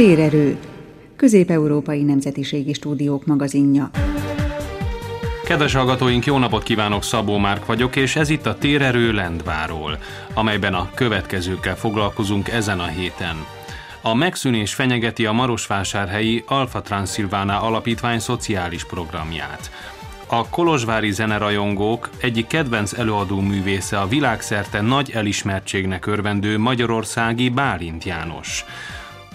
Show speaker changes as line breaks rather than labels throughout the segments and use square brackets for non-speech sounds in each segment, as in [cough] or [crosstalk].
Térerő, Közép-Európai Nemzetiségi Stúdiók magazinja.
Kedves hallgatóink, jó napot kívánok, Szabó Márk vagyok, és ez itt a Térerő Lendváról, amelyben a következőkkel foglalkozunk ezen a héten. A megszűnés fenyegeti a Marosvásárhelyi Alfa Transilvana Alapítvány szociális programját. A kolozsvári zenerajongók egyik kedvenc előadó művésze a világszerte nagy elismertségnek örvendő magyarországi Bálint János.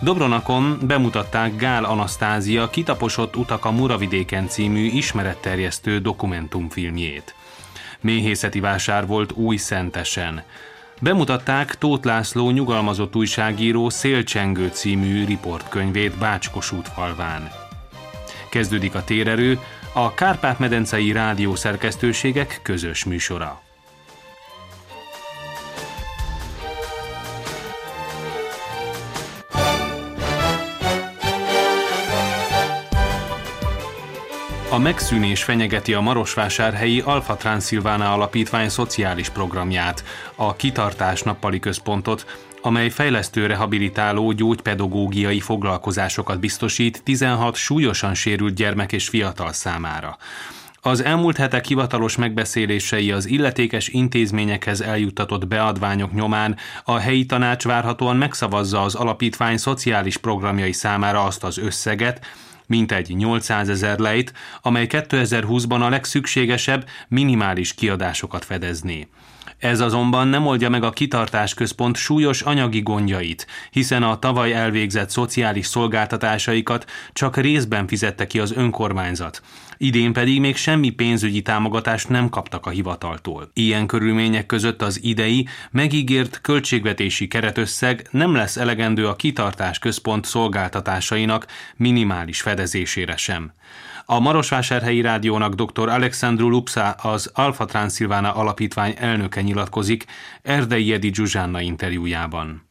Dobronakon bemutatták Gál Anasztázia Kitaposott utak a Muravidéken című ismeretterjesztő dokumentumfilmjét. Méhészeti vásár volt új szentesen. Bemutatták Tóth László nyugalmazott újságíró Szélcsengő című riportkönyvét Bácskos falván. Kezdődik a térerő, a Kárpát-medencei rádió szerkesztőségek közös műsora. A megszűnés fenyegeti a Marosvásárhelyi Alfa Transilvana Alapítvány szociális programját, a Kitartás Nappali Központot, amely fejlesztő rehabilitáló gyógypedagógiai foglalkozásokat biztosít 16 súlyosan sérült gyermek és fiatal számára. Az elmúlt hetek hivatalos megbeszélései az illetékes intézményekhez eljuttatott beadványok nyomán a helyi tanács várhatóan megszavazza az alapítvány szociális programjai számára azt az összeget, mintegy 800 ezer lejt, amely 2020-ban a legszükségesebb minimális kiadásokat fedezné. Ez azonban nem oldja meg a kitartás központ súlyos anyagi gondjait, hiszen a tavaly elvégzett szociális szolgáltatásaikat csak részben fizette ki az önkormányzat. Idén pedig még semmi pénzügyi támogatást nem kaptak a hivataltól. Ilyen körülmények között az idei, megígért költségvetési keretösszeg nem lesz elegendő a kitartás központ szolgáltatásainak minimális fedezésére sem. A Marosvásárhelyi Rádiónak dr. Alexandru Lupsa, az Alfa Transilvana Alapítvány elnöke nyilatkozik Erdei Edi Zsuzsánna interjújában.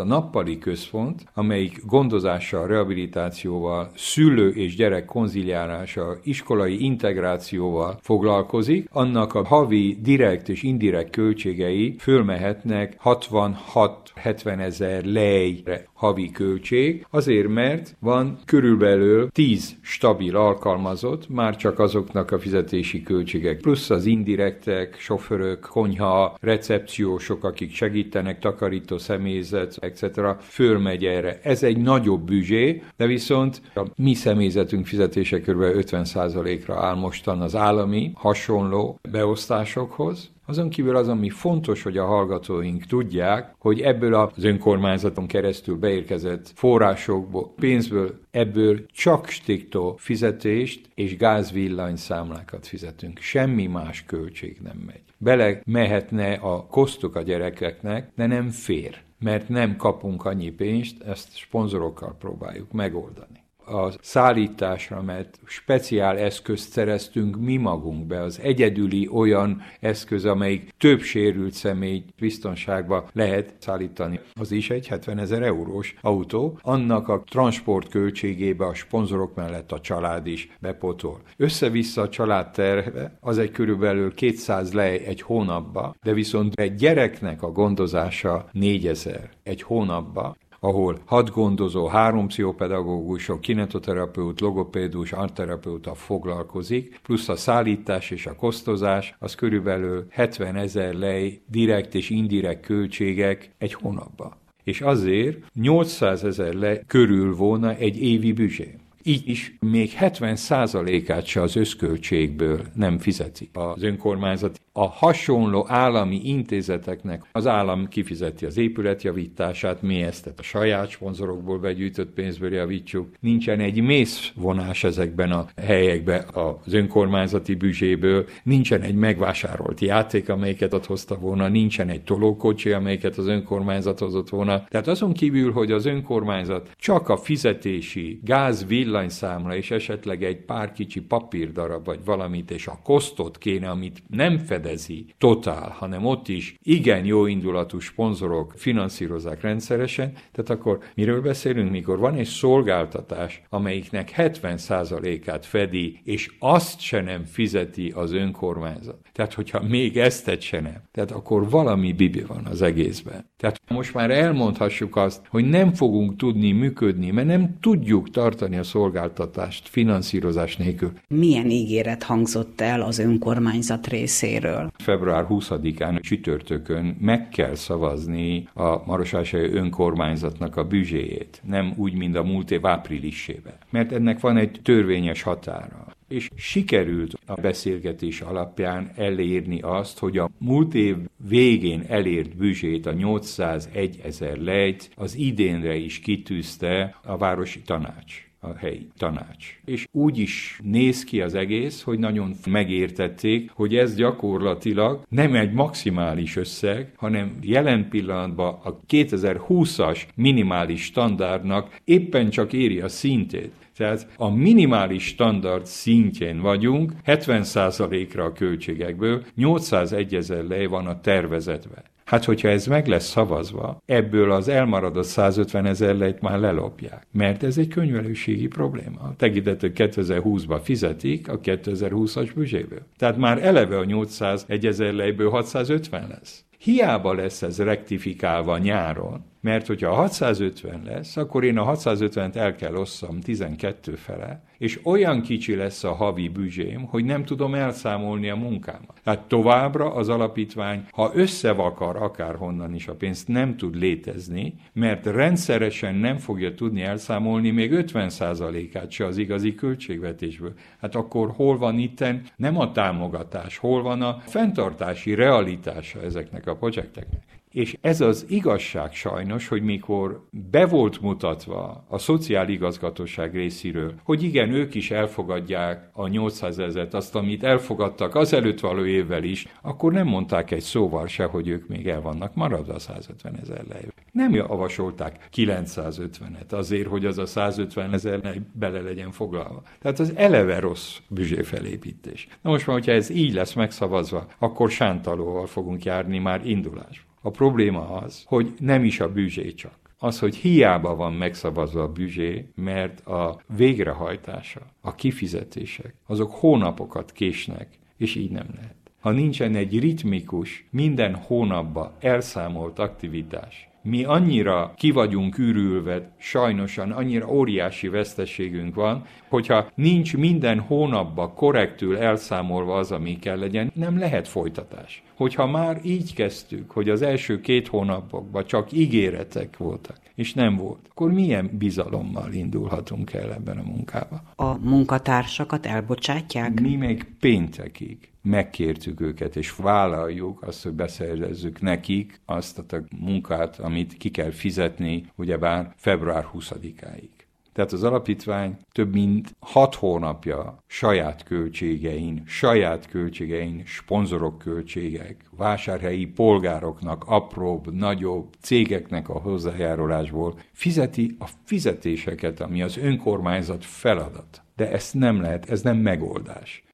A nappali központ, amelyik gondozással, rehabilitációval, szülő és gyerek konziliálása, iskolai integrációval foglalkozik, annak a havi direkt és indirekt költségei fölmehetnek 66-70 ezer lejre havi költség, azért mert van körülbelül 10 stabil alkalmazott, már csak azoknak a fizetési költségek, plusz az indirektek, sofőrök, konyha, recepciósok, akik segítenek, takarító személyzet, etc. fölmegy erre. Ez egy nagyobb büzsé, de viszont a mi személyzetünk fizetése kb. 50%-ra áll mostan az állami hasonló beosztásokhoz, azon kívül az, ami fontos, hogy a hallgatóink tudják, hogy ebből az önkormányzaton keresztül beérkezett forrásokból, pénzből, ebből csak stiktó fizetést és gázvillany számlákat fizetünk. Semmi más költség nem megy. Bele mehetne a kosztok a gyerekeknek, de nem fér mert nem kapunk annyi pénzt, ezt sponzorokkal próbáljuk megoldani a szállításra, mert speciál eszközt szereztünk mi magunk be, az egyedüli olyan eszköz, amelyik több sérült személy biztonságba lehet szállítani. Az is egy 70 ezer eurós autó, annak a transport költségébe a sponzorok mellett a család is bepotol. Össze-vissza a család terve, az egy körülbelül 200 lej egy hónapba, de viszont egy gyereknek a gondozása 4000 egy hónapba, ahol hat gondozó, három pszichopedagógusok, kinetoterapeut, logopédus, artterapeuta foglalkozik, plusz a szállítás és a kosztozás, az körülbelül 70 ezer lej direkt és indirekt költségek egy hónapban. És azért 800 ezer lej körül volna egy évi büzsé így is még 70%-át se az összköltségből nem fizeti az önkormányzat. A hasonló állami intézeteknek az állam kifizeti az épületjavítását, mi ezt a saját sponzorokból begyűjtött pénzből javítsuk. Nincsen egy mészvonás ezekben a helyekben az önkormányzati büzséből, nincsen egy megvásárolt játék, amelyiket ott hozta volna, nincsen egy tolókocsi, amelyiket az önkormányzat hozott volna. Tehát azon kívül, hogy az önkormányzat csak a fizetési gáz, villany, villanyszámla, és esetleg egy pár kicsi papírdarab, vagy valamit, és a kosztot kéne, amit nem fedezi totál, hanem ott is igen jó indulatú sponzorok finanszírozzák rendszeresen, tehát akkor miről beszélünk, mikor van egy szolgáltatás, amelyiknek 70%-át fedi, és azt se nem fizeti az önkormányzat. Tehát, hogyha még ezt se tehát akkor valami bibi van az egészben. Tehát most már elmondhassuk azt, hogy nem fogunk tudni működni, mert nem tudjuk tartani a szolgáltatást finanszírozás nélkül.
Milyen ígéret hangzott el az önkormányzat részéről?
Február 20-án csütörtökön meg kell szavazni a Marosvásárhely önkormányzatnak a büzséjét, nem úgy, mint a múlt év áprilisében. Mert ennek van egy törvényes határa és sikerült a beszélgetés alapján elérni azt, hogy a múlt év végén elért büzsét, a 801 ezer lejt az idénre is kitűzte a városi tanács a helyi tanács. És úgy is néz ki az egész, hogy nagyon megértették, hogy ez gyakorlatilag nem egy maximális összeg, hanem jelen pillanatban a 2020-as minimális standardnak éppen csak éri a szintét. Tehát a minimális standard szintjén vagyunk, 70%-ra a költségekből, 801 ezer lej van a tervezetben. Hát, hogyha ez meg lesz szavazva, ebből az elmaradott 150 ezer lejt már lelopják. Mert ez egy könyvelőségi probléma. Tekintető 2020-ba fizetik a 2020-as büzséből. Tehát már eleve a 801 ezer lejből 650 lesz. Hiába lesz ez rektifikálva nyáron, mert hogyha 650 lesz, akkor én a 650-t el kell osszam 12 fele, és olyan kicsi lesz a havi büzsém, hogy nem tudom elszámolni a munkámat. Tehát továbbra az alapítvány, ha összevakar akárhonnan is a pénzt, nem tud létezni, mert rendszeresen nem fogja tudni elszámolni még 50%-át se az igazi költségvetésből. Hát akkor hol van itten nem a támogatás, hol van a fenntartási realitása ezeknek a projekteknek? És ez az igazság sajnos, hogy mikor be volt mutatva a szociáligazgatóság részéről, hogy igen, ők is elfogadják a 800 ezeret, azt, amit elfogadtak az előtt való évvel is, akkor nem mondták egy szóval se, hogy ők még el vannak maradva a 150 ezer lejő. Nem javasolták 950-et azért, hogy az a 150 ezer bele legyen foglalva. Tehát az eleve rossz büzséfelépítés. Na most már, hogyha ez így lesz megszavazva, akkor sántalóval fogunk járni már indulás. A probléma az, hogy nem is a bűzsé csak. Az, hogy hiába van megszavazva a büzsé, mert a végrehajtása, a kifizetések, azok hónapokat késnek, és így nem lehet. Ha nincsen egy ritmikus, minden hónapba elszámolt aktivitás, mi annyira ki vagyunk ürülve, sajnosan annyira óriási veszteségünk van, hogyha nincs minden hónapban korrektül elszámolva az, ami kell legyen, nem lehet folytatás. Hogyha már így kezdtük, hogy az első két hónapokban csak ígéretek voltak, és nem volt, akkor milyen bizalommal indulhatunk el ebben a munkába?
A munkatársakat elbocsátják?
Mi még péntekig megkértük őket, és vállaljuk azt, hogy beszerezzük nekik azt a munkát, amit ki kell fizetni, ugyebár február 20-áig. Tehát az alapítvány több mint hat hónapja saját költségein, saját költségein, sponzorok költségek, vásárhelyi polgároknak, apróbb, nagyobb cégeknek a hozzájárulásból fizeti a fizetéseket, ami az önkormányzat feladat. De ezt nem lehet, ez nem megoldás.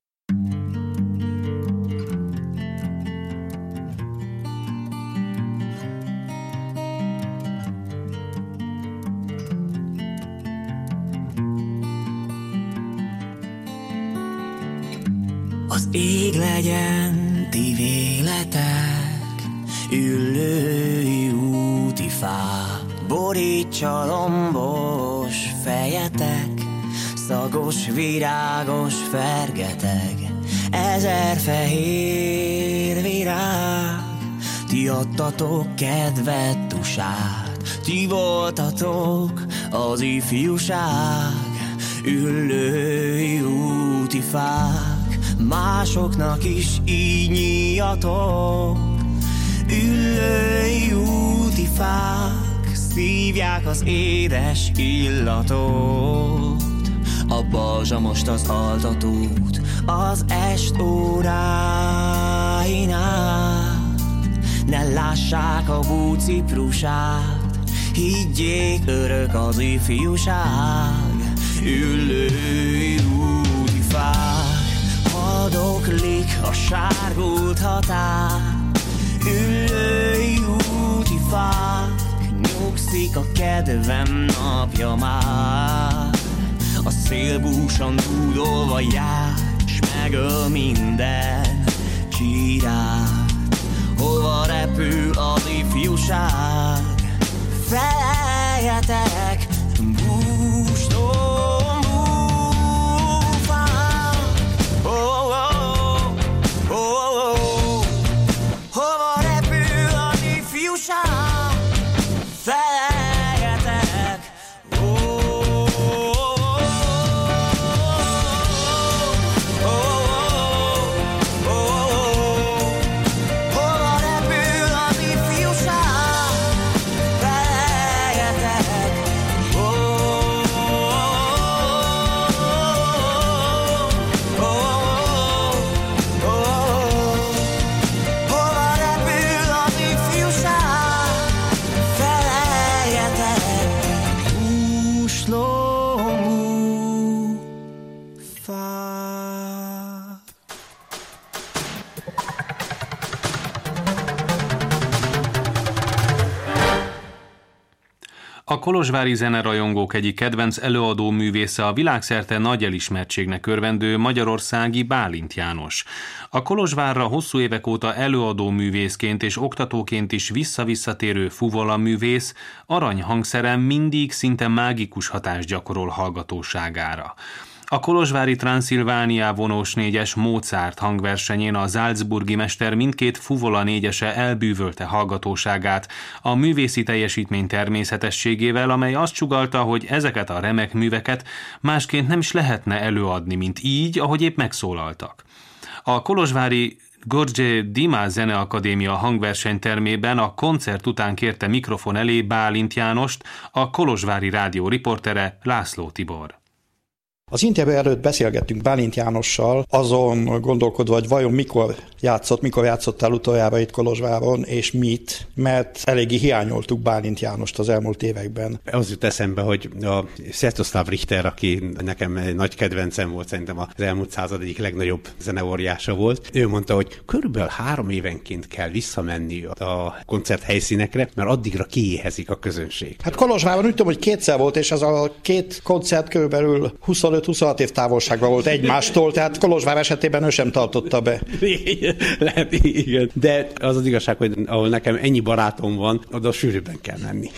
Ég legyen ti véletek, üllői úti fák, borítsa lombos fejetek, szagos, virágos fergeteg, ezer fehér virág, ti adtatok kedvet tusát, ti voltatok az ifjúság, üllői úti fák másoknak is így nyíjatok. Üllői úti fák szívják az édes illatot. A balzsa most az altatót az est óráinál. Ne lássák a búciprusát, higgyék örök az ifjúság. Üllői fák Hadoklik a sárgult határ. Üllői úti fák Nyugszik a kedvem napja már. A szélbúsan dúdolva jár S megöl minden csírát Hova repül az ifjúság? Feleljetek
kolozsvári zenerajongók egyik kedvenc előadó művésze a világszerte nagy elismertségnek örvendő magyarországi Bálint János. A Kolozsvárra hosszú évek óta előadó művészként és oktatóként is visszavisszatérő fuvola művész arany hangszeren mindig szinte mágikus hatást gyakorol hallgatóságára. A Kolozsvári Transzilvánia vonós négyes Mozart hangversenyén a Salzburgi mester mindkét fuvola négyese elbűvölte hallgatóságát a művészi teljesítmény természetességével, amely azt sugalta, hogy ezeket a remek műveket másként nem is lehetne előadni, mint így, ahogy épp megszólaltak. A Kolozsvári Gorgye Dima Zeneakadémia hangversenytermében a koncert után kérte mikrofon elé Bálint Jánost, a Kolozsvári Rádió riportere László Tibor.
Az interjú előtt beszélgettünk Bálint Jánossal, azon gondolkodva, hogy vajon mikor játszott, mikor játszottál utoljára itt Kolozsváron, és mit, mert eléggé hiányoltuk Bálint Jánost az elmúlt években.
Az jut eszembe, hogy a Sziasztoszláv Richter, aki nekem egy nagy kedvencem volt, szerintem az elmúlt század egyik legnagyobb zeneóriása volt, ő mondta, hogy körülbelül három évenként kell visszamenni a koncert helyszínekre, mert addigra kiéhezik a közönség.
Hát Kolozsvárban úgy tudom, hogy kétszer volt, és az a két koncert körülbelül 25-26 év távolságban volt egymástól, tehát Kolozsvár esetében ő sem tartotta be. [laughs]
Lehet, igen. De az az igazság, hogy ahol nekem ennyi barátom van, oda sűrűbben kell menni.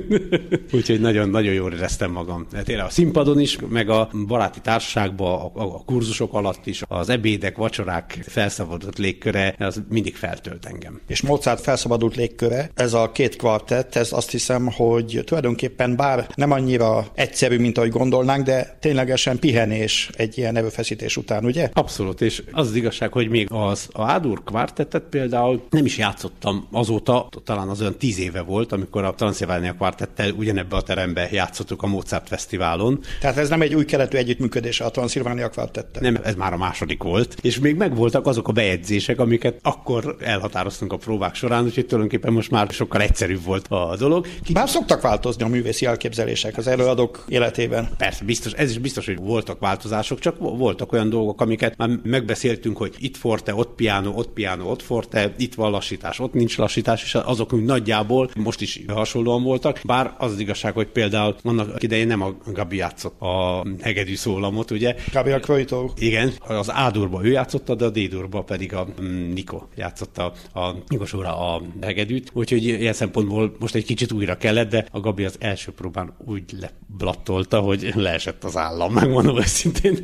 [laughs] Úgyhogy nagyon-nagyon jól éreztem magam. De tényleg a színpadon is, meg a baráti társaságban, a, a kurzusok alatt is, az ebédek, vacsorák felszabadult légköre, az mindig feltölt engem.
És Mozart felszabadult légköre, ez a két kvartett, ez azt hiszem, hogy tulajdonképpen bár nem annyira egyszerű, mint ahogy gondolnánk, de ténylegesen pihenés egy ilyen erőfeszítés után, ugye?
Abszolút, és az az igazság, hogy még az a Ádur kvartettet például nem is játszottam azóta, talán az olyan tíz éve volt, amikor a Transzilvánia kvartettel ugyanebbe a terembe játszottuk a Mozart Fesztiválon.
Tehát ez nem egy új keletű együttműködés a Transzilvánia kvartettel.
Nem, ez már a második volt, és még megvoltak azok a bejegyzések, amiket akkor elhatároztunk a próbák során, úgyhogy tulajdonképpen most már sokkal egyszerűbb volt a dolog.
Ki... Bár szoktak változni a művészi elképzelések az előadók életében.
Persze, biztos, ez is biztos, hogy voltak változások, csak voltak olyan dolgok, amiket már megbeszéltünk, hogy itt forte, ott piano, ott piano, ott forte, itt van lassítás, ott nincs lassítás, és azok úgy nagyjából most is hasonlóan voltak. Bár az, az igazság, hogy például annak idején nem a Gabi játszott a hegedű szólamot, ugye?
Gabi a Kvojtó.
Igen, az A-durba ő játszotta, de a D-durba pedig a mm, Niko játszotta a Nikosóra a hegedűt. Úgyhogy ilyen szempontból most egy kicsit újra kellett, de a Gabi az első próbán úgy leblattolta, hogy leesett az állam, megmondom őszintén.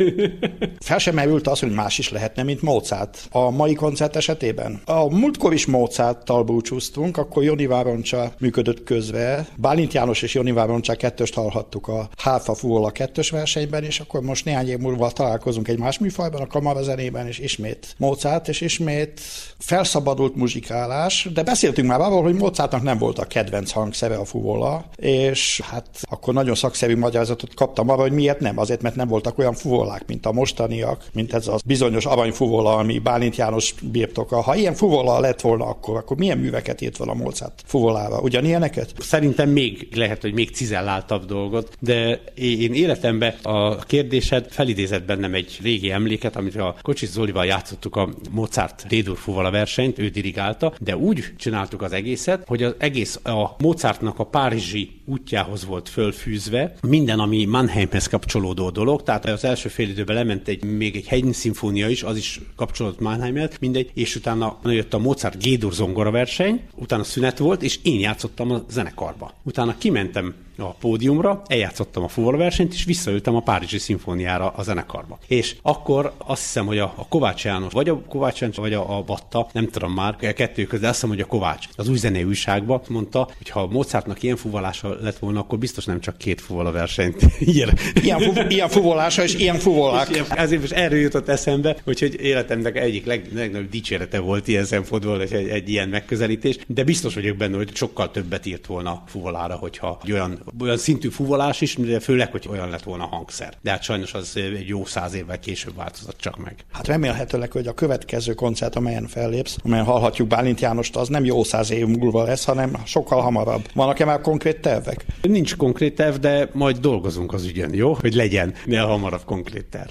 Fel sem merült az, hogy más is lehetne, mint Mozart. A mai koncert esetében. A múltkor is Mozarttal búcsúztunk, akkor Joni Vároncsa működött közve. Bálint János és Joni Vároncsa kettőst hallhattuk a Hárfa Fuvola kettős versenyben, és akkor most néhány év múlva találkozunk egy más műfajban, a kamarazenében, és ismét Mozart, és ismét felszabadult muzsikálás, de beszéltünk már arról, hogy Mozartnak nem volt a kedvenc hangszere a fuvola, és hát akkor nagyon szakszerű magyarázatot kaptam arra, hogy miért nem. Azért, mert nem voltak olyan fuvolák, mint a mostaniak, mint ez az bizonyos aranyfuvola, ami Bálint János birtoka. Ha ilyen fuvola lett volna akkor, akkor milyen műveket írt volna Mozart fuvolára? Ugyanilyeneket?
Szerintem még lehet, hogy még cizelláltabb dolgot, de én életemben a kérdésed felidézett bennem egy régi emléket, amit a Kocsis Zolival játszottuk a Mozart Dédur fuvola versenyt, ő dirigálta, de úgy csináltuk az egészet, hogy az egész a Mozartnak a párizsi útjához volt fölfűzve, minden, ami Mannheimhez kapcsolódó dolog, tehát az első fél időben lement egy, még egy Haydn szimfónia is, az is kapcsolódott Mannheimhez, mindegy, és utána jött a Mozart Gédur zongora verseny, utána szünet volt, és én játszottam a zenekarba. Utána kimentem a pódiumra, eljátszottam a fuvolversenyt, és visszaültem a Párizsi szimfóniára a zenekarba. És akkor azt hiszem, hogy a, a Kovács János, vagy a Kovács János, vagy a, a Batta, nem tudom már, a kettő között, azt hiszem, hogy a Kovács az új zenei újságban mondta, hogy ha Mozartnak ilyen fuvolása lett volna, akkor biztos nem csak két fuvola versenyt [laughs] ír.
Ilyen, fu- ilyen fuvolása és ilyen fuvolák.
És ezért most erről jutott eszembe, úgyhogy életemnek egyik leg, legnagyobb dicsérete volt ilyen szempontból, egy, egy, egy ilyen megközelítés, de biztos vagyok benne, hogy sokkal többet írt volna fuvolára, hogyha egy olyan, olyan szintű fuvolás is, de főleg, hogy olyan lett volna a hangszer. De hát sajnos az egy jó száz évvel később változott csak meg.
Hát remélhetőleg, hogy a következő koncert, amelyen fellépsz, amelyen hallhatjuk Bálint Jánost, az nem jó száz év múlva lesz, hanem sokkal hamarabb. Vannak-e már konkrét tervek?
Nincs konkrét terv, de majd dolgozunk az ügyön, jó? Hogy legyen, ne hamarabb konkrét terv.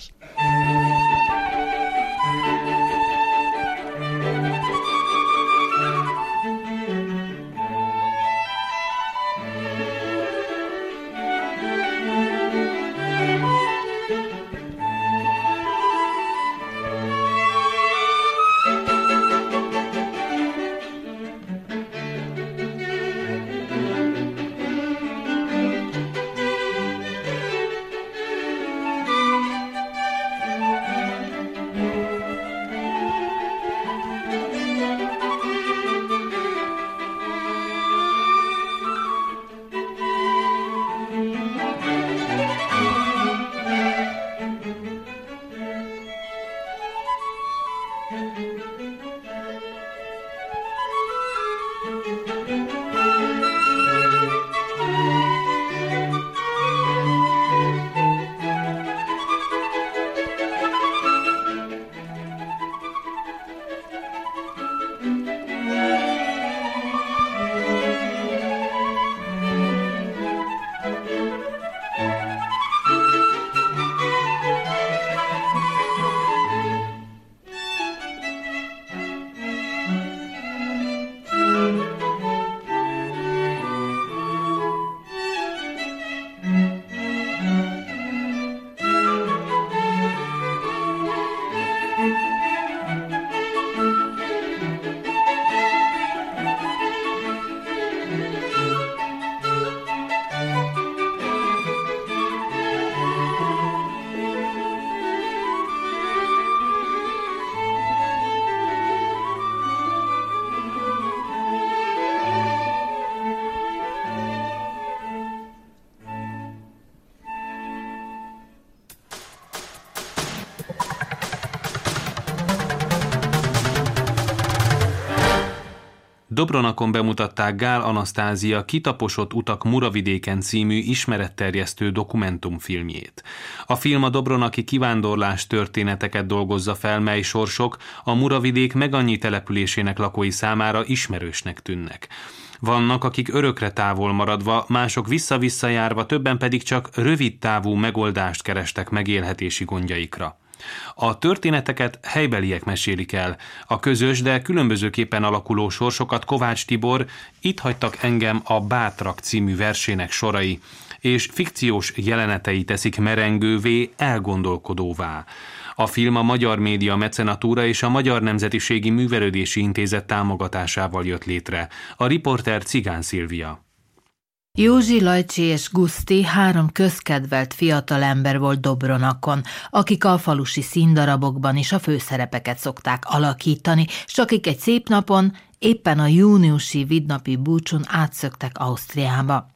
Dobronakon bemutatták Gál Anasztázia Kitaposott utak Muravidéken című ismeretterjesztő dokumentumfilmjét. A film a Dobronaki kivándorlás történeteket dolgozza fel, mely sorsok a Muravidék megannyi településének lakói számára ismerősnek tűnnek. Vannak, akik örökre távol maradva, mások vissza-vissza járva, többen pedig csak rövid távú megoldást kerestek megélhetési gondjaikra. A történeteket helybeliek mesélik el. A közös, de különbözőképpen alakuló sorsokat Kovács Tibor Itt hagytak engem a Bátrak című versének sorai, és fikciós jelenetei teszik merengővé, elgondolkodóvá. A film a Magyar Média Mecenatúra és a Magyar Nemzetiségi Művelődési Intézet támogatásával jött létre. A riporter Cigán Szilvia.
Józsi, Lajcsi és Guszti három közkedvelt fiatalember volt Dobronakon, akik a falusi színdarabokban is a főszerepeket szokták alakítani, s akik egy szép napon éppen a júniusi vidnapi búcson átszöktek Ausztriába.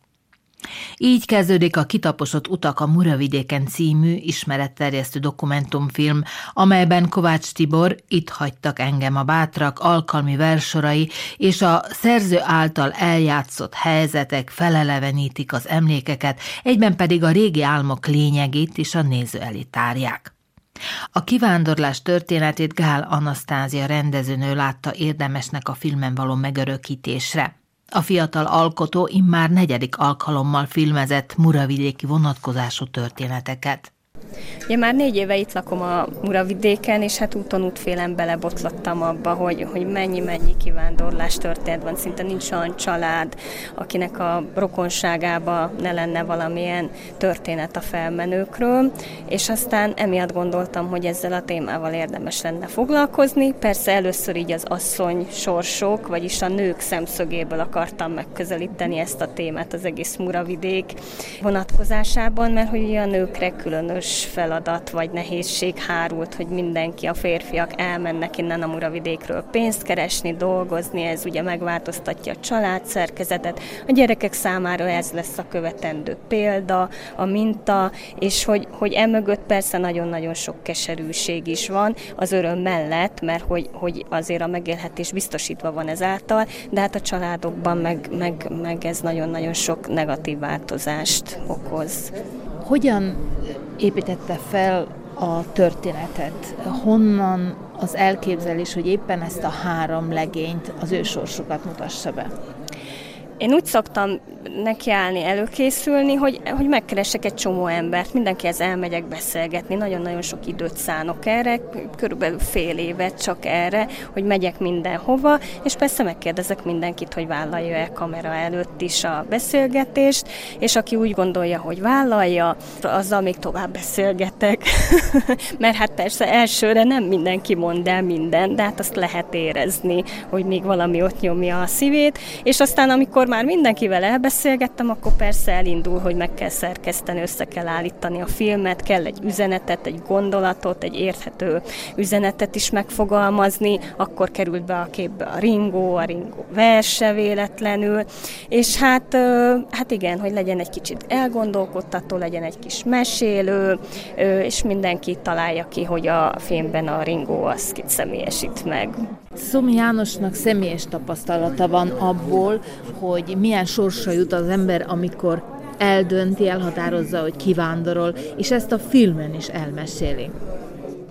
Így kezdődik a Kitaposott utak a Muravidéken című ismeretterjesztő dokumentumfilm, amelyben Kovács Tibor Itt hagytak engem a bátrak alkalmi versorai és a szerző által eljátszott helyzetek felelevenítik az emlékeket, egyben pedig a régi álmok lényegét is a néző elé tárják. A kivándorlás történetét Gál Anasztázia rendezőnő látta érdemesnek a filmen való megörökítésre. A fiatal alkotó immár negyedik alkalommal filmezett muravidéki vonatkozású történeteket.
Ugye már négy éve itt lakom a Muravidéken, és hát úton útfélen belebotlottam abba, hogy, hogy mennyi-mennyi kivándorlás történt van. Szinte nincs olyan család, akinek a rokonságába ne lenne valamilyen történet a felmenőkről, és aztán emiatt gondoltam, hogy ezzel a témával érdemes lenne foglalkozni. Persze először így az asszony sorsok, vagyis a nők szemszögéből akartam megközelíteni ezt a témát az egész Muravidék vonatkozásában, mert hogy a nőkre különös feladat vagy nehézség hárult, hogy mindenki, a férfiak elmennek innen a Muravidékről pénzt keresni, dolgozni, ez ugye megváltoztatja a családszerkezetet, a gyerekek számára ez lesz a követendő példa, a minta, és hogy, hogy emögött persze nagyon-nagyon sok keserűség is van, az öröm mellett, mert hogy, hogy azért a megélhetés biztosítva van ezáltal, de hát a családokban meg, meg, meg ez nagyon-nagyon sok negatív változást okoz.
Hogyan építette fel a történetet? Honnan az elképzelés, hogy éppen ezt a három legényt, az ő sorsukat mutassa be?
Én úgy szoktam nekiállni, előkészülni, hogy, hogy megkeresek egy csomó embert, mindenkihez elmegyek beszélgetni, nagyon-nagyon sok időt szánok erre, körülbelül fél évet csak erre, hogy megyek mindenhova, és persze megkérdezek mindenkit, hogy vállalja el kamera előtt is a beszélgetést, és aki úgy gondolja, hogy vállalja, azzal még tovább beszélgetek, [laughs] mert hát persze elsőre nem mindenki mond el minden, de hát azt lehet érezni, hogy még valami ott nyomja a szívét, és aztán amikor már mindenkivel elbeszélgettem, akkor persze elindul, hogy meg kell szerkeszteni, össze kell állítani a filmet, kell egy üzenetet, egy gondolatot, egy érthető üzenetet is megfogalmazni, akkor került be a képbe a Ringo, a Ringo verse véletlenül, és hát, hát igen, hogy legyen egy kicsit elgondolkodtató, legyen egy kis mesélő, és mindenki találja ki, hogy a filmben a Ringo az kit személyesít meg.
Szomi Jánosnak személyes tapasztalata van abból, hogy milyen sorsra jut az ember, amikor eldönti, elhatározza, hogy kivándorol, és ezt a filmen is elmeséli.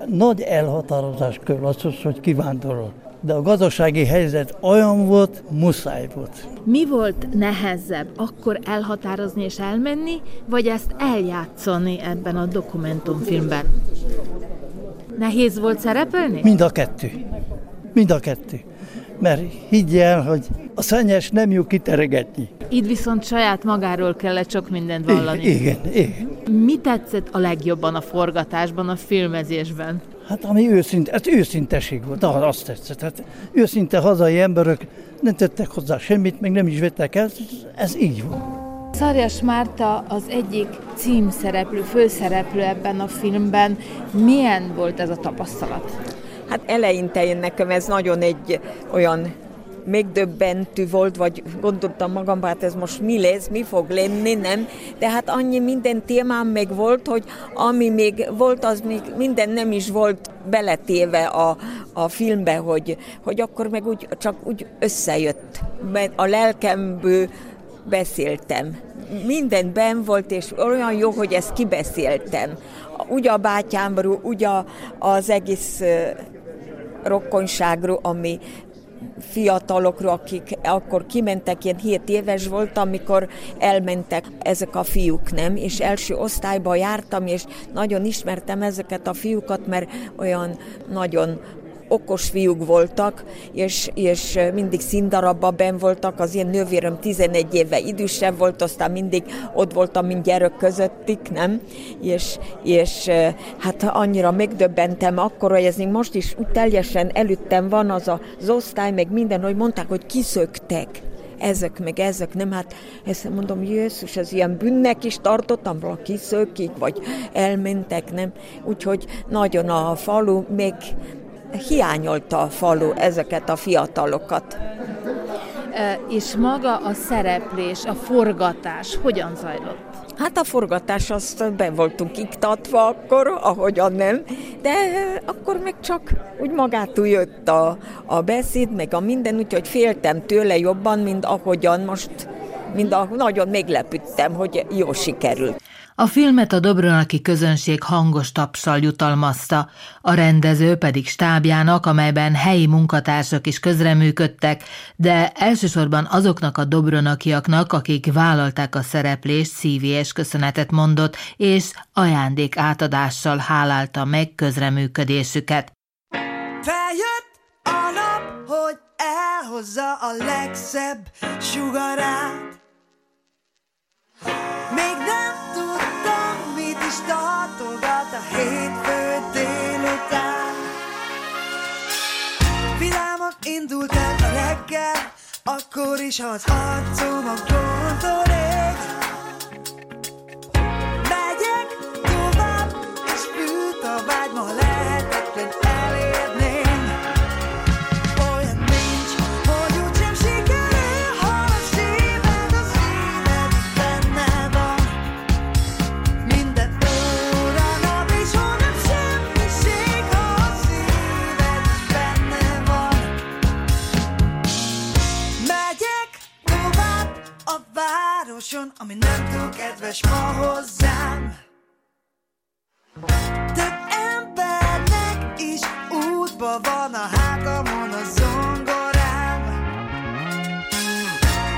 Nagy elhatározás kell az, hogy kivándorol. De a gazdasági helyzet olyan volt, muszáj volt.
Mi volt nehezebb, akkor elhatározni és elmenni, vagy ezt eljátszani ebben a dokumentumfilmben? Nehéz volt szerepelni?
Mind a kettő. Mind a kettő. Mert higgy el, hogy a szennyes nem jó kiteregetni.
Itt viszont saját magáról kellett sok mindent vallani.
Igen, igen.
Mi tetszett a legjobban a forgatásban, a filmezésben?
Hát ami őszinte, ez őszinteség volt, ah, azt tetszett. Hát őszinte hazai emberek nem tettek hozzá semmit, meg nem is vettek el, ez így van.
Szarjas Márta az egyik címszereplő, főszereplő ebben a filmben. Milyen volt ez a tapasztalat?
Hát eleinte én nekem ez nagyon egy olyan megdöbbentő volt, vagy gondoltam magam, hát ez most mi lesz, mi fog lenni, nem? De hát annyi minden témám meg volt, hogy ami még volt, az még minden nem is volt beletéve a, a filmbe, hogy, hogy akkor meg úgy, csak úgy összejött. Mert a lelkemből beszéltem. Minden ben volt, és olyan jó, hogy ezt kibeszéltem. Úgy a bátyámról, úgy az egész rokonságról, ami fiatalokról, akik akkor kimentek, ilyen 7 éves voltam, amikor elmentek ezek a fiúk, nem? És első osztályban jártam, és nagyon ismertem ezeket a fiúkat, mert olyan nagyon okos fiúk voltak, és, és mindig színdarabban ben voltak, az én nővérem 11 éve idősebb volt, aztán mindig ott voltam, mint gyerek közöttik, nem? És, és hát annyira megdöbbentem akkor, hogy ez még most is teljesen előttem van az az osztály, meg minden, hogy mondták, hogy kiszöktek. Ezek meg ezek, nem, hát ezt mondom, Jézus, ez ilyen bűnnek is tartottam, valaki szökik, vagy elmentek, nem, úgyhogy nagyon a falu még hiányolta a falu ezeket a fiatalokat.
És maga a szereplés, a forgatás hogyan zajlott?
Hát a forgatás azt be voltunk iktatva akkor, ahogyan nem, de akkor meg csak úgy magától jött a, a beszéd, meg a minden, úgyhogy féltem tőle jobban, mint ahogyan most, mint a, nagyon meglepődtem, hogy jó sikerült.
A filmet a Dobronaki közönség hangos tapsal jutalmazta, a rendező pedig stábjának, amelyben helyi munkatársak is közreműködtek, de elsősorban azoknak a dobronakiaknak, akik vállalták a szereplést, szívélyes köszönetet mondott, és ajándék átadással hálálta meg közreműködésüket.
Feljött a nap, hogy elhozza a legszebb sugarát. Még nem is tartogat a hétfő délután. Vidámak indult el a reggel, akkor is az arcom a gondol ég. Megyek tovább, és fűt a vágy, ma lehetetlen ami nem túl kedves ma hozzám. Több embernek is útba van a hátamon a zongorám.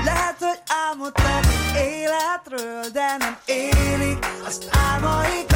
Lehet, hogy álmodtak az életről, de nem élik az álmaikat.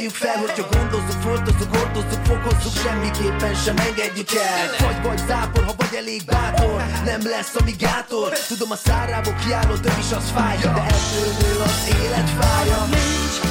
Neveljük fel Hogyha gondozzuk, foltozzuk, hordozzuk, fokozzuk Semmiképpen sem engedjük el. Vagy vagy zápor, ha vagy elég bátor Nem lesz, ami gátol Tudom, a szárából kiálló több is az fáj De ettől nő az élet fája
Nincs,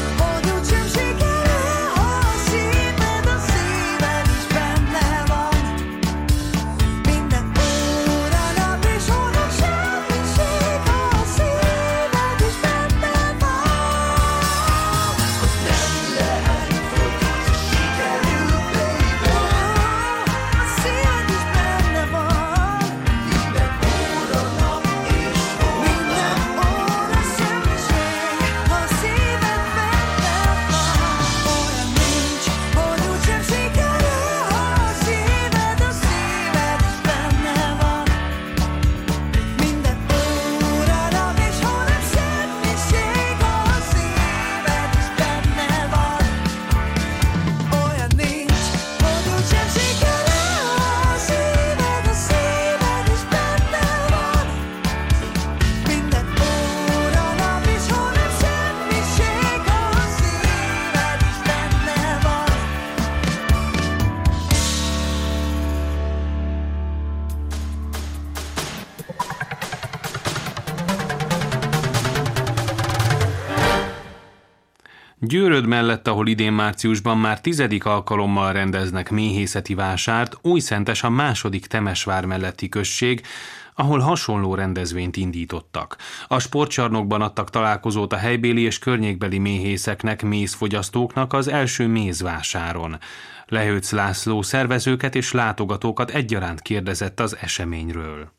Győröd mellett, ahol idén márciusban már tizedik alkalommal rendeznek méhészeti vásárt, Újszentes a második Temesvár melletti község, ahol hasonló rendezvényt indítottak. A sportcsarnokban adtak találkozót a helybéli és környékbeli méhészeknek, mézfogyasztóknak az első mézvásáron. Lehőc László szervezőket és látogatókat egyaránt kérdezett az eseményről.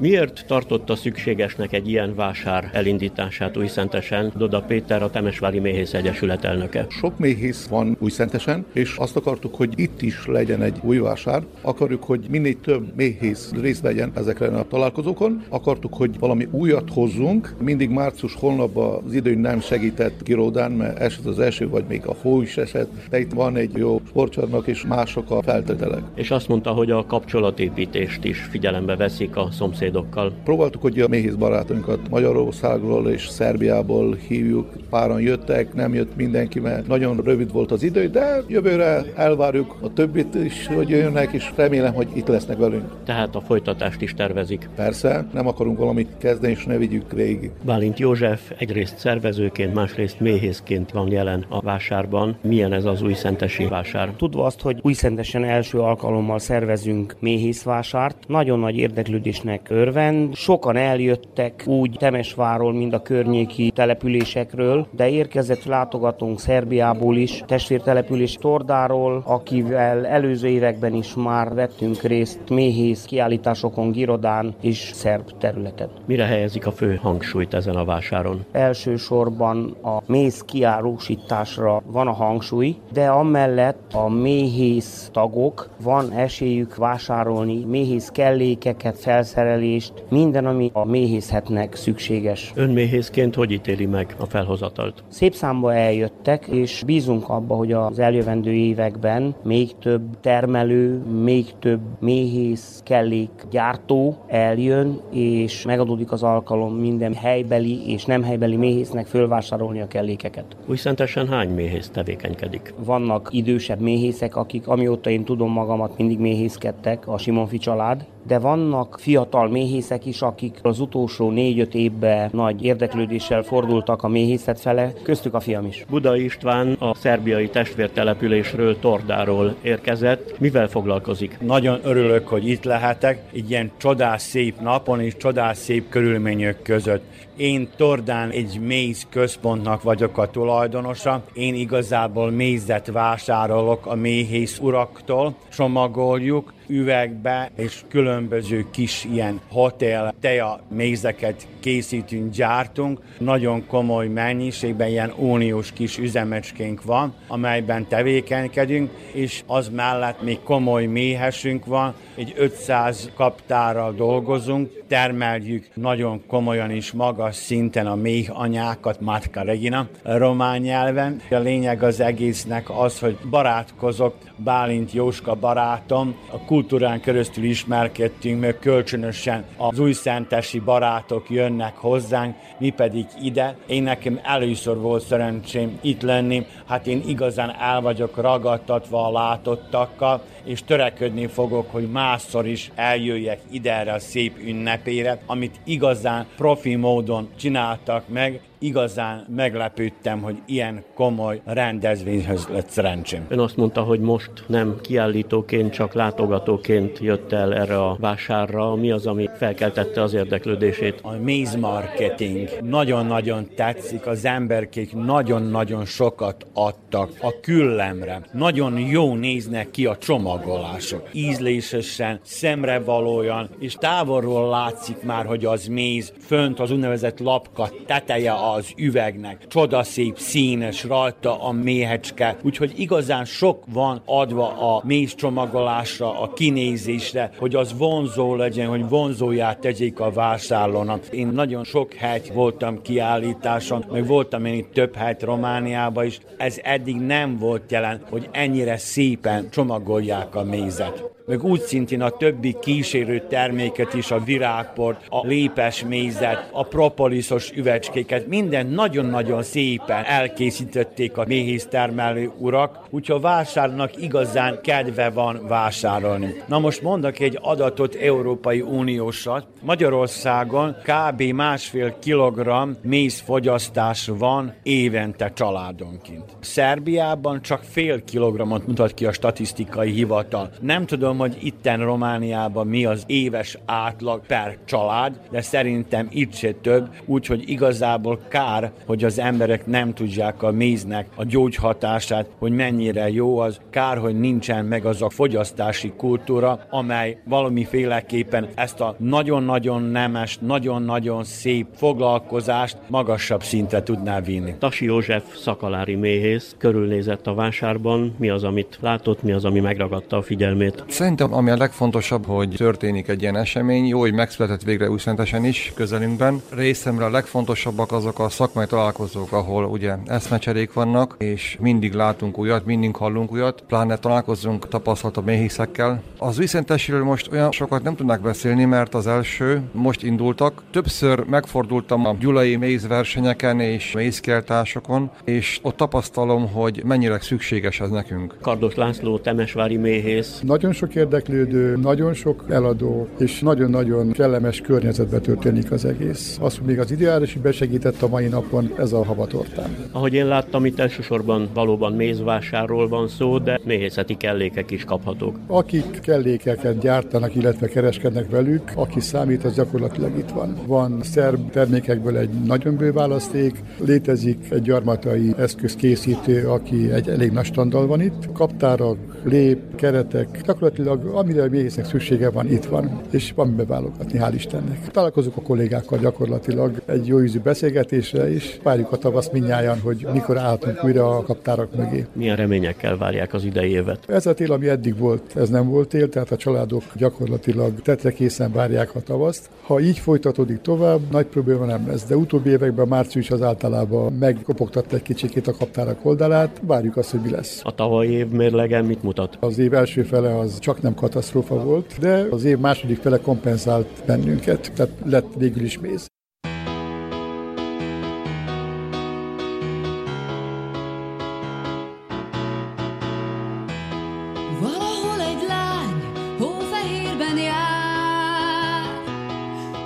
Miért tartotta szükségesnek egy ilyen vásár elindítását Újszentesen? Doda Péter, a Temesvári Méhész Egyesület elnöke.
Sok méhész van Újszentesen, és azt akartuk, hogy itt is legyen egy új vásár. Akarjuk, hogy minél több méhész részt vegyen ezekre a találkozókon. Akartuk, hogy valami újat hozzunk. Mindig március hónapban az idő nem segített Kiródán, mert esett az eső, vagy még a hó is esett. De itt van egy jó sportcsarnok, és mások a feltételek.
És azt mondta, hogy a kapcsolatépítést is figyelembe veszik a szomszéd szomszédokkal.
Próbáltuk, hogy a méhész barátainkat Magyarországról és Szerbiából hívjuk. Páran jöttek, nem jött mindenki, mert nagyon rövid volt az idő, de jövőre elvárjuk a többit is, hogy jönnek, és remélem, hogy itt lesznek velünk.
Tehát a folytatást is tervezik.
Persze, nem akarunk valamit kezdeni, és ne vigyük végig.
Bálint József egyrészt szervezőként, másrészt méhészként van jelen a vásárban. Milyen ez az új szentesi vásár?
Tudva azt, hogy újszentesen első alkalommal szervezünk méhészvásárt, nagyon nagy érdeklődésnek örvend. Sokan eljöttek úgy Temesváról, mind a környéki településekről, de érkezett látogatónk Szerbiából is, testvértelepülés Tordáról, akivel előző években is már vettünk részt méhész kiállításokon Girodán és szerb területen.
Mire helyezik a fő hangsúlyt ezen a vásáron?
Elsősorban a méz kiárusításra van a hangsúly, de amellett a méhész tagok van esélyük vásárolni méhész kellékeket, felszerelést, minden, ami a méhészetnek szükséges.
Ön méhészként hogy ítéli meg a felhozatalt?
Szép számba eljöttek, és bízunk abba, hogy az eljövendő években még több termelő, még több méhész kellék gyártó eljön, és megadódik az alkalom minden helybeli és nem helybeli méhésznek fölvásárolni a kellékeket.
Újszentesen hány méhész tevékenykedik?
Vannak idősebb méhészek, akik amióta én tudom magamat mindig méhészkedtek, a Simonfi család, de vannak fiatal méhészek is, akik az utolsó négy-öt évben nagy érdeklődéssel fordultak a méhészet fele, köztük a fiam is.
Buda István a szerbiai testvértelepülésről, Tordáról érkezett. Mivel foglalkozik?
Nagyon örülök, hogy itt lehetek, egy ilyen csodás szép napon és csodás szép körülmények között. Én Tordán egy méz központnak vagyok a tulajdonosa. Én igazából mézet vásárolok a méhész uraktól, csomagoljuk üvegbe, és különböző kis ilyen hotel teja mézeket készítünk, gyártunk. Nagyon komoly mennyiségben ilyen uniós kis üzemecskénk van, amelyben tevékenykedünk, és az mellett még komoly méhesünk van, egy 500 kaptárral dolgozunk, termeljük nagyon komolyan is magas szinten a méh anyákat, Matka Regina román nyelven. A lényeg az egésznek az, hogy barátkozok, Bálint Jóska barátom, a kultúrán keresztül ismerkedtünk, meg kölcsönösen az újszentesi barátok jönnek hozzánk, mi pedig ide. Én nekem először volt szerencsém itt lenni, hát én igazán el vagyok ragadtatva a látottakkal, és törekedni fogok, hogy másszor is eljöjjek ide erre a szép ünnepére, amit igazán profi módon csináltak meg, igazán meglepődtem, hogy ilyen komoly rendezvényhez lett szerencsém.
Ön azt mondta, hogy most nem kiállítóként, csak látogatóként jött el erre a vásárra. Mi az, ami felkeltette az érdeklődését?
A méz marketing nagyon-nagyon tetszik, az emberkék nagyon-nagyon sokat adtak a küllemre. Nagyon jó néznek ki a csomagolások. Ízlésesen, szemrevalóan, és távolról látszik már, hogy az méz fönt az úgynevezett lapka teteje az üvegnek. Csodaszép, színes rajta a méhecske, úgyhogy igazán sok van adva a méz csomagolásra, a kinézésre, hogy az vonzó legyen, hogy vonzóját tegyék a vásárlónak. Én nagyon sok helyt voltam kiállításon, meg voltam én itt több helyt Romániában is. Ez eddig nem volt jelen, hogy ennyire szépen csomagolják a mézet meg úgy szintén a többi kísérő terméket is, a virágport, a lépes mézet, a propoliszos üvecskéket, minden nagyon-nagyon szépen elkészítették a méhésztermelő urak, úgyhogy a vásárnak igazán kedve van vásárolni. Na most mondok egy adatot Európai Uniósat. Magyarországon kb. másfél kilogramm mézfogyasztás van évente családonként. Szerbiában csak fél kilogrammot mutat ki a statisztikai hivatal. Nem tudom, hogy itten Romániában mi az éves átlag per család, de szerintem itt se több, úgyhogy igazából kár, hogy az emberek nem tudják a méznek a gyógyhatását, hogy mennyire jó az, kár, hogy nincsen meg az a fogyasztási kultúra, amely valamiféleképpen ezt a nagyon-nagyon nemes, nagyon-nagyon szép foglalkozást magasabb szintre tudná vinni.
Tasi József szakalári méhész körülnézett a vásárban, mi az, amit látott, mi az, ami megragadta a figyelmét.
Szerintem ami a legfontosabb, hogy történik egy ilyen esemény, jó, hogy megszületett végre újszentesen is közelünkben. Részemre a legfontosabbak azok a szakmai találkozók, ahol ugye eszmecserék vannak, és mindig látunk újat, mindig hallunk újat, pláne találkozunk tapasztalatabb méhészekkel. Az újszentesről most olyan sokat nem tudnak beszélni, mert az első most indultak. Többször megfordultam a gyulai mézversenyeken és mézkeltásokon, és ott tapasztalom, hogy mennyire szükséges ez nekünk.
Kardos László, Temesvári méhész.
Nagyon sok érdeklődő, nagyon sok eladó, és nagyon-nagyon kellemes környezetbe történik az egész. Az, hogy még az időjárás is besegített a mai napon, ez a havatortán.
Ahogy én láttam, itt elsősorban valóban mézvásárról van szó, de méhészeti kellékek is kaphatók.
Akik kellékeket gyártanak, illetve kereskednek velük, aki számít, az gyakorlatilag itt van. Van szerb termékekből egy nagyon bő választék, létezik egy gyarmatai eszközkészítő, aki egy elég nagy standal van itt. Kaptárak, lép, keretek, gyakorlatilag amire a méhésznek szüksége van, itt van, és van mibe válogatni, hál' Istennek. Találkozunk a kollégákkal gyakorlatilag egy jó ízű beszélgetésre, és várjuk a tavasz minnyáján, hogy mikor állhatunk újra a kaptárak mögé.
Milyen reményekkel várják az idei évet?
Ez a tél, ami eddig volt, ez nem volt tél, tehát a családok gyakorlatilag tetre készen várják a tavaszt. Ha így folytatódik tovább, nagy probléma nem lesz, de utóbbi években március az általában megkopogtatta egy kicsikét a kaptárak oldalát, várjuk azt, hogy mi lesz.
A tavalyi év mérlegen mit mutat?
Az év első fele az csak nem katasztrófa volt, de az év második fele kompenzált bennünket, tehát lett végül is méz.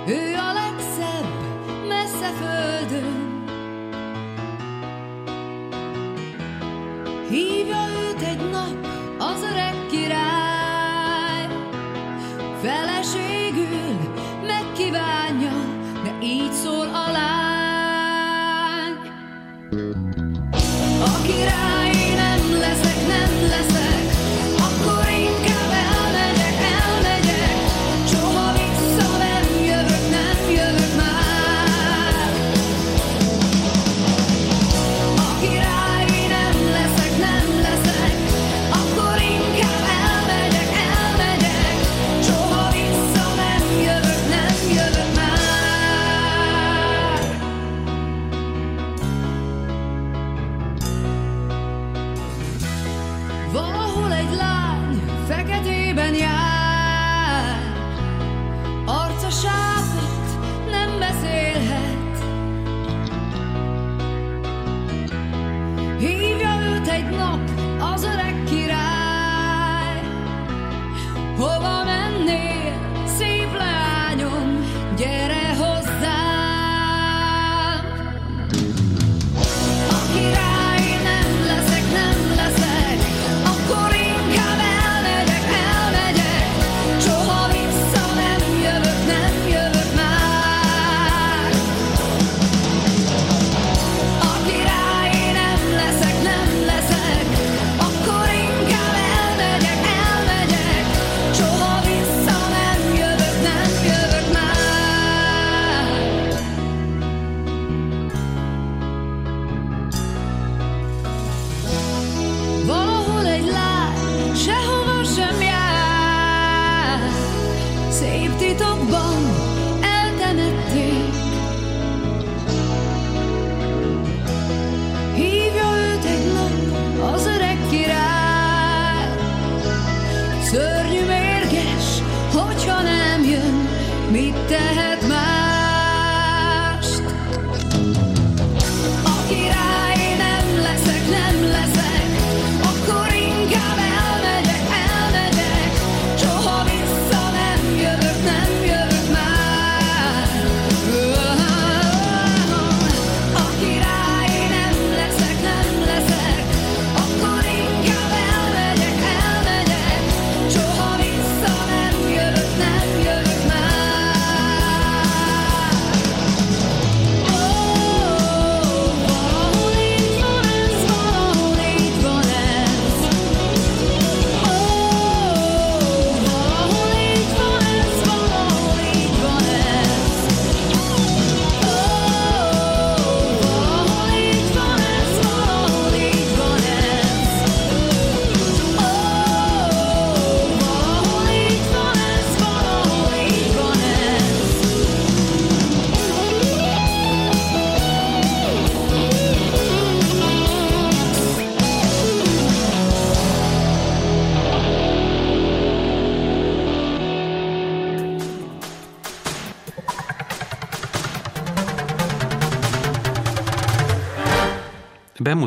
Ő a legszebb messze földön.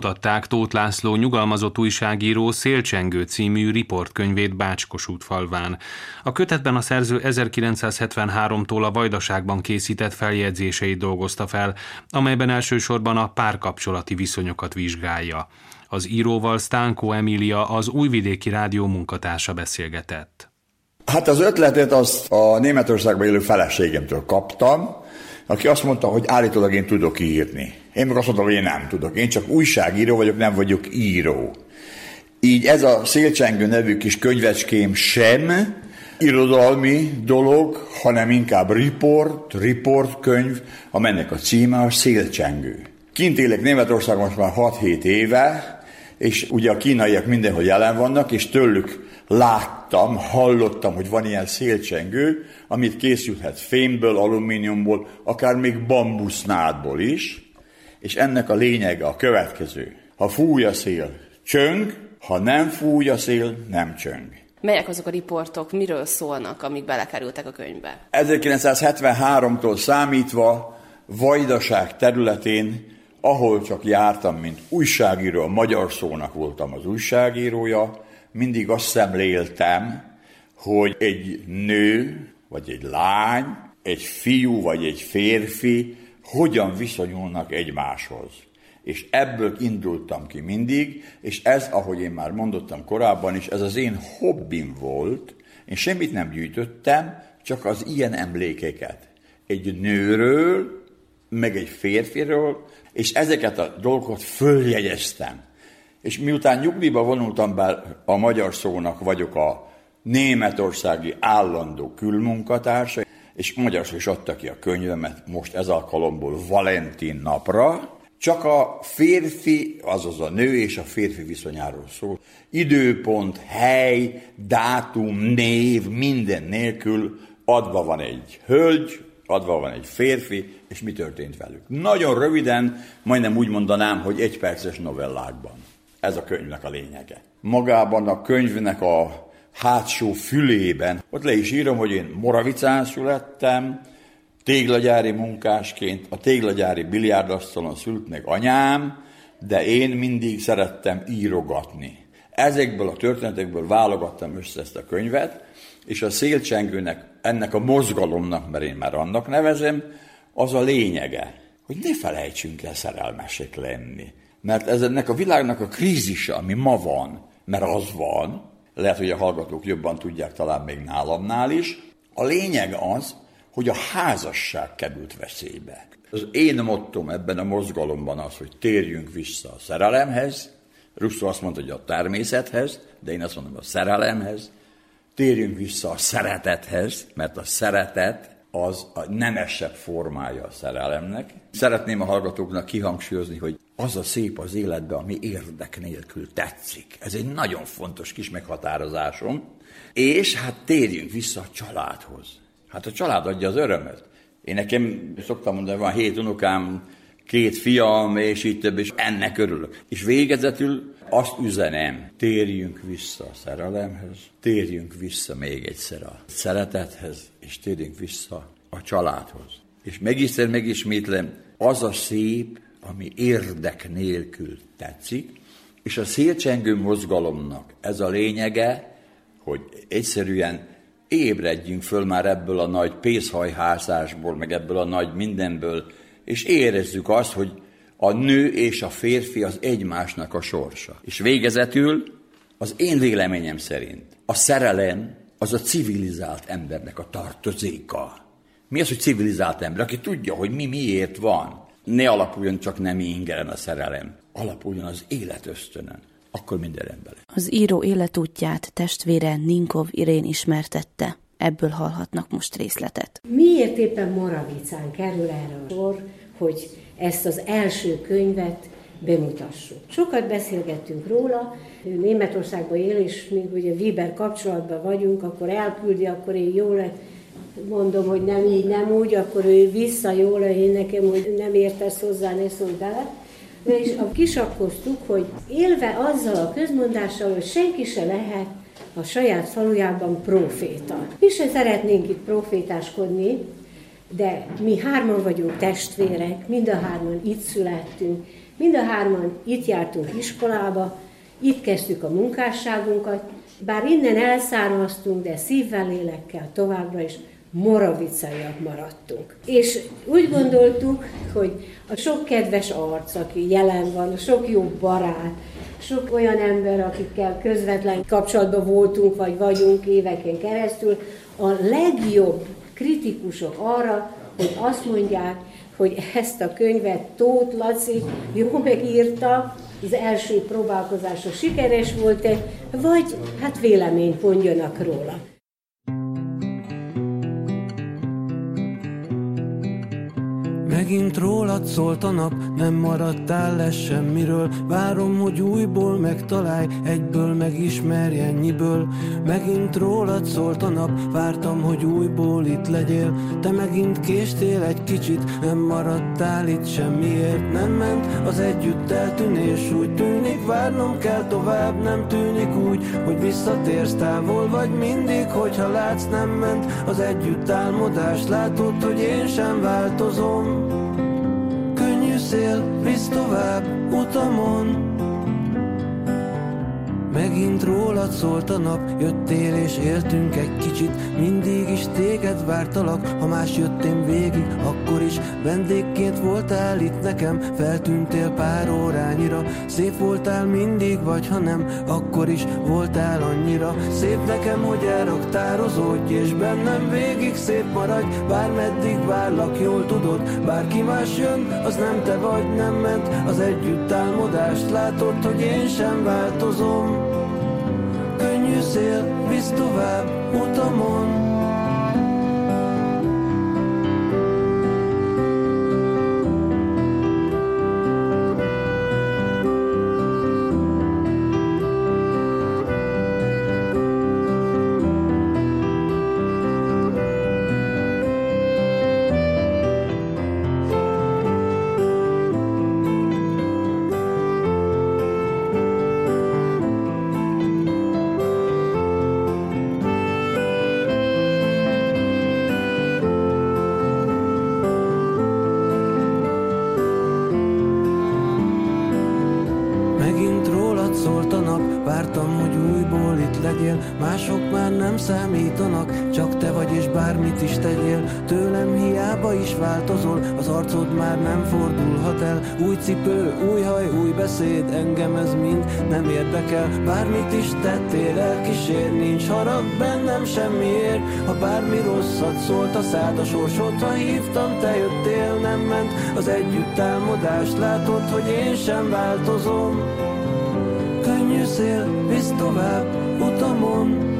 Bemutatták Tóth László nyugalmazott újságíró Szélcsengő című riportkönyvét Bácskosút falván. A kötetben a szerző 1973-tól a Vajdaságban készített feljegyzéseit dolgozta fel, amelyben elsősorban a párkapcsolati viszonyokat vizsgálja. Az íróval Stánko Emília az Újvidéki Rádió munkatársa beszélgetett.
Hát az ötletet azt a Németországban élő feleségemtől kaptam, aki azt mondta, hogy állítólag én tudok írni. Én meg azt mondtam, hogy én nem tudok. Én csak újságíró vagyok, nem vagyok író. Így ez a Szélcsengő nevű kis könyvecském sem irodalmi dolog, hanem inkább report, report könyv, amelynek a címe a Szélcsengő. Kint élek Németországon most már 6-7 éve, és ugye a kínaiak mindenhol jelen vannak, és tőlük láttam, hallottam, hogy van ilyen szélcsengő, amit készülhet fémből, alumíniumból, akár még bambusznádból is, és ennek a lényege a következő. Ha fúj a szél, csöng, ha nem fúj a szél, nem csöng.
Melyek azok a riportok, miről szólnak, amik belekerültek a könyvbe?
1973-tól számítva Vajdaság területén, ahol csak jártam, mint újságíró, a magyar szónak voltam az újságírója, mindig azt szemléltem, hogy egy nő, vagy egy lány, egy fiú, vagy egy férfi hogyan viszonyulnak egymáshoz. És ebből indultam ki mindig, és ez, ahogy én már mondottam korábban is, ez az én hobbim volt. Én semmit nem gyűjtöttem, csak az ilyen emlékeket. Egy nőről, meg egy férfiről, és ezeket a dolgokat följegyeztem. És miután nyugdíjba vonultam be a magyar szónak, vagyok a németországi állandó külmunkatársa, és magyar szó is adta ki a könyvemet most ez alkalomból Valentin napra, csak a férfi, azaz a nő és a férfi viszonyáról szól. Időpont, hely, dátum, név, minden nélkül adva van egy hölgy, adva van egy férfi, és mi történt velük. Nagyon röviden, majdnem úgy mondanám, hogy egyperces novellákban. Ez a könyvnek a lényege. Magában a könyvnek a hátsó fülében, ott le is írom, hogy én Moravicán születtem, téglagyári munkásként, a téglagyári biliárdasztalon szült meg anyám, de én mindig szerettem írogatni. Ezekből a történetekből válogattam össze ezt a könyvet, és a szélcsengőnek, ennek a mozgalomnak, mert én már annak nevezem, az a lényege, hogy ne felejtsünk el szerelmesek lenni. Mert ez ennek a világnak a krízise, ami ma van, mert az van, lehet, hogy a hallgatók jobban tudják talán még nálamnál is, a lényeg az, hogy a házasság került veszélybe. Az én mottom ebben a mozgalomban az, hogy térjünk vissza a szerelemhez, Russo azt mondta, hogy a természethez, de én azt mondom, a szerelemhez, térjünk vissza a szeretethez, mert a szeretet az a nemesebb formája a szerelemnek. Szeretném a hallgatóknak kihangsúlyozni, hogy az a szép az életben, ami érdek nélkül tetszik. Ez egy nagyon fontos kis meghatározásom. És hát térjünk vissza a családhoz. Hát a család adja az örömet. Én nekem szoktam mondani, van hét unokám, két fiam, és így több, és ennek örülök. És végezetül azt üzenem, térjünk vissza a szerelemhez, térjünk vissza még egyszer a szeretethez, és térjünk vissza a családhoz. És megiszer, megismétlem, az a szép, ami érdek nélkül tetszik, és a szélcsengő mozgalomnak ez a lényege, hogy egyszerűen ébredjünk föl már ebből a nagy pészhajhászásból, meg ebből a nagy mindenből, és érezzük azt, hogy a nő és a férfi az egymásnak a sorsa. És végezetül az én véleményem szerint a szerelem az a civilizált embernek a tartozéka. Mi az, hogy civilizált ember? Aki tudja, hogy mi miért van. Ne alapuljon csak nem ingeren a szerelem. Alapuljon az élet ösztönön. Akkor minden rendben lesz.
Az író életútját testvére Ninkov Irén ismertette. Ebből hallhatnak most részletet.
Miért éppen Moravicán kerül erre a sor, hogy ezt az első könyvet bemutassuk. Sokat beszélgettünk róla, Németországban él, és még ugye Viber kapcsolatban vagyunk, akkor elküldi, akkor én jól mondom, hogy nem így, nem úgy, akkor ő vissza jól, én nekem, hogy nem értesz hozzá, ne szólj bele. És a kisakkoztuk, hogy élve azzal a közmondással, hogy senki se lehet a saját falujában proféta. Mi se szeretnénk itt profétáskodni, de mi hárman vagyunk testvérek, mind a hárman itt születtünk, Mind a hárman itt jártunk iskolába, itt kezdtük a munkásságunkat, bár innen elszármaztunk, de szívvel, lélekkel továbbra is moravicaiak maradtunk. És úgy gondoltuk, hogy a sok kedves arc, aki jelen van, a sok jó barát, sok olyan ember, akikkel közvetlen kapcsolatban voltunk, vagy vagyunk éveken keresztül, a legjobb kritikusok arra, hogy azt mondják, hogy ezt a könyvet Tóth Laci jó megírta, az első próbálkozása sikeres volt-e, vagy hát véleményt mondjanak róla.
Megint rólad szólt a nap, nem maradtál le semmiről. Várom, hogy újból megtalálj, egyből megismerj ennyiből. Megint rólad szólt a nap, vártam, hogy újból itt legyél. Te megint késtél egy kicsit, nem maradtál itt semmiért. Nem ment az együtt eltűnés, úgy tűnik Várnom kell tovább, nem tűnik úgy, hogy visszatérsz távol Vagy mindig, hogyha látsz, nem ment az együtt álmodás Látod, hogy én sem változom szél, visz tovább utamon Megint rólad szólt a nap, jöttél és éltünk egy kicsit. Mindig is téged vártalak, ha más jöttem végig Akkor is. Vendégként voltál itt nekem Feltűntél pár órányira. Szép voltál mindig, vagy ha nem Akkor is voltál annyira. Szép nekem, hogy elraktározódj És bennem végig szép maradj. Bármeddig várlak, jól tudod Bárki más jön, az nem te vagy, nem ment. Az együtt álmodást látod, hogy én sem változom Szél, visz tovább utamon számítanak Csak te vagy és bármit is tegyél. Tőlem hiába is változol Az arcod már nem fordulhat el. Új cipő, új haj, új beszéd Engem ez mind nem érdekel. Bármit is tettél, elkísér Nincs harag bennem semmiért. Ha bármi rosszat szólt a szád A sorsod, ha hívtam, te jöttél Nem ment. Az együtt álmodást Látod, hogy én sem változom. Könnyű szél, visz tovább utamon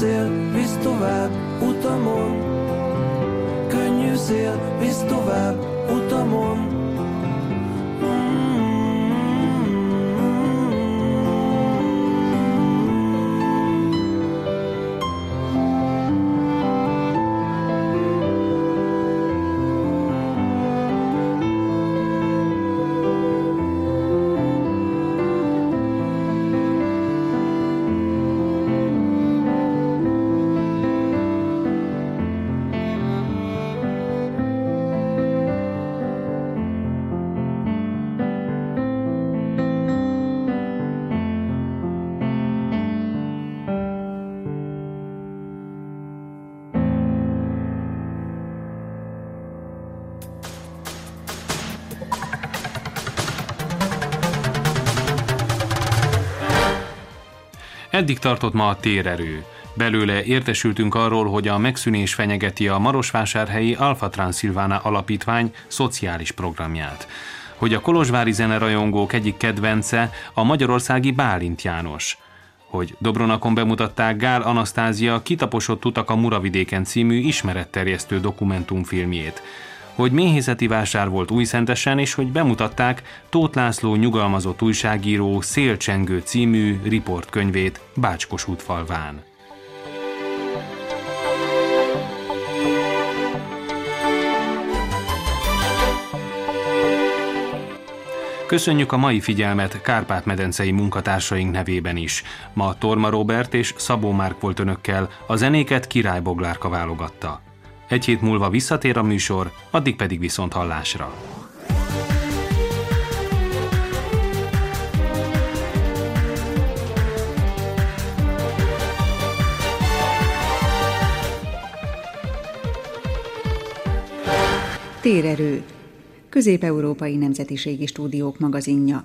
szél, visz tovább utamon. Könnyű szél, visz tovább utamon
Eddig tartott ma a térerő. Belőle értesültünk arról, hogy a megszűnés fenyegeti a Marosvásárhelyi Alfa Transilvana Alapítvány szociális programját. Hogy a kolozsvári zenerajongók egyik kedvence a magyarországi Bálint János. Hogy Dobronakon bemutatták Gál Anasztázia Kitaposott utak a Muravidéken című ismeretterjesztő dokumentumfilmjét hogy méhészeti vásár volt Újszentesen, és hogy bemutatták Tóth László nyugalmazott újságíró Szélcsengő című riportkönyvét Bácskos falván. Köszönjük a mai figyelmet Kárpát-medencei munkatársaink nevében is. Ma Torma Robert és Szabó Márk volt önökkel, a zenéket Király Boglárka válogatta. Egy hét múlva visszatér a műsor, addig pedig viszont hallásra.
Térerő. Közép-európai Nemzetiségi Stúdiók magazinja.